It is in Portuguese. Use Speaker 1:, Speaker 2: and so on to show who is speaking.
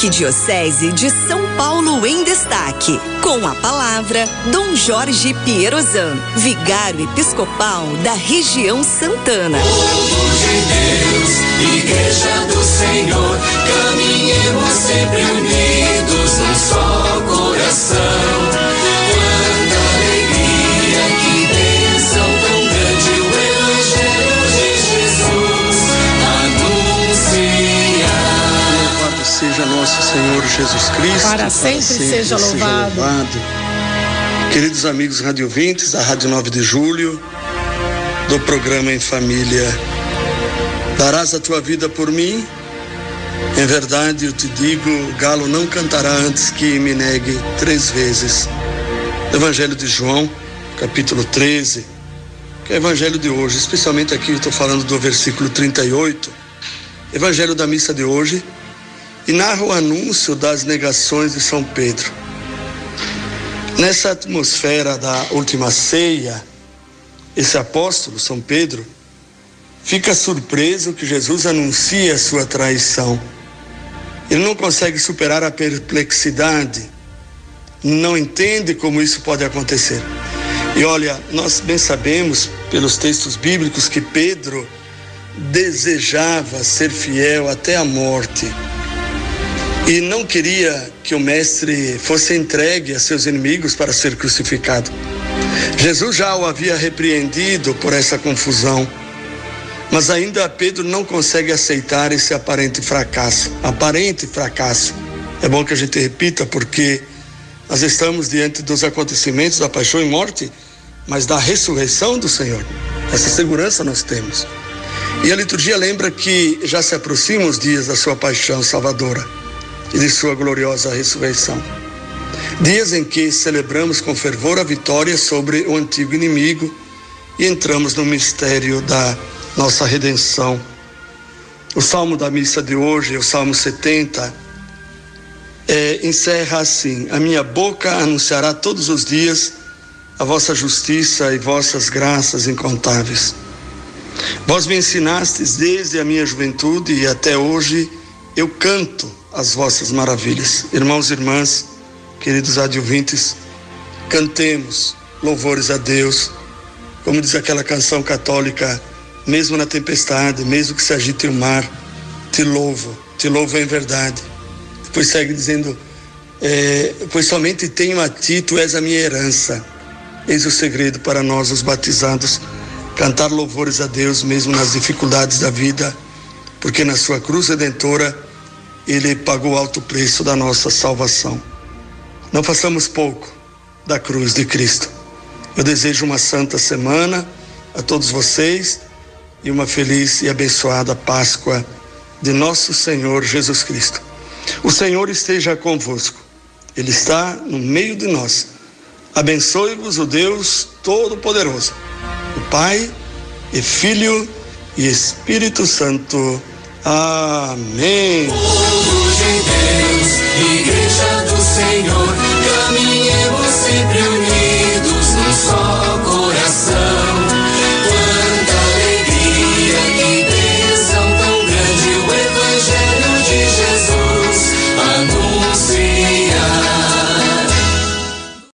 Speaker 1: Arquidiocese de São Paulo em Destaque. Com a palavra, Dom Jorge Pierozan, vigário episcopal da região Santana.
Speaker 2: Povo de Deus, Igreja do Senhor, caminhemos sempre unidos num só coração.
Speaker 3: Seja nosso Senhor Jesus Cristo.
Speaker 4: Para sempre, para sempre seja, louvado. seja louvado.
Speaker 3: Queridos amigos radiovintes da Rádio 9 de Julho, do programa Em Família, darás a tua vida por mim? Em verdade, eu te digo: galo não cantará antes que me negue três vezes. Evangelho de João, capítulo 13, que é o evangelho de hoje, especialmente aqui eu estou falando do versículo 38. Evangelho da missa de hoje, e narra o anúncio das negações de São Pedro. Nessa atmosfera da última ceia, esse apóstolo, São Pedro, fica surpreso que Jesus anuncia sua traição. Ele não consegue superar a perplexidade, não entende como isso pode acontecer. E olha, nós bem sabemos pelos textos bíblicos que Pedro desejava ser fiel até a morte e não queria que o mestre fosse entregue a seus inimigos para ser crucificado. Jesus já o havia repreendido por essa confusão, mas ainda Pedro não consegue aceitar esse aparente fracasso. Aparente fracasso. É bom que a gente repita, porque nós estamos diante dos acontecimentos da paixão e morte, mas da ressurreição do Senhor. Essa segurança nós temos. E a liturgia lembra que já se aproximam os dias da sua paixão salvadora e de sua gloriosa ressurreição. Dias em que celebramos com fervor a vitória sobre o antigo inimigo e entramos no mistério da nossa redenção. O salmo da missa de hoje, o salmo 70, é, encerra assim: A minha boca anunciará todos os dias a vossa justiça e vossas graças incontáveis. Vós me ensinastes desde a minha juventude e até hoje eu canto as vossas maravilhas. Irmãos e irmãs, queridos adjuvintes, cantemos louvores a Deus, como diz aquela canção católica, mesmo na tempestade, mesmo que se agite o mar, te louvo, te louvo em verdade. Depois segue dizendo, é, pois somente tenho a ti, tu és a minha herança. Eis o segredo para nós, os batizados, cantar louvores a Deus mesmo nas dificuldades da vida, porque na sua cruz redentora ele pagou alto preço da nossa salvação. Não façamos pouco da cruz de Cristo. Eu desejo uma santa semana a todos vocês e uma feliz e abençoada Páscoa de nosso Senhor Jesus Cristo. O Senhor esteja convosco. Ele está no meio de nós. Abençoe-vos o Deus Todo-Poderoso, o Pai e Filho e Espírito Santo. Amém.
Speaker 2: De Deus, Igreja do Senhor,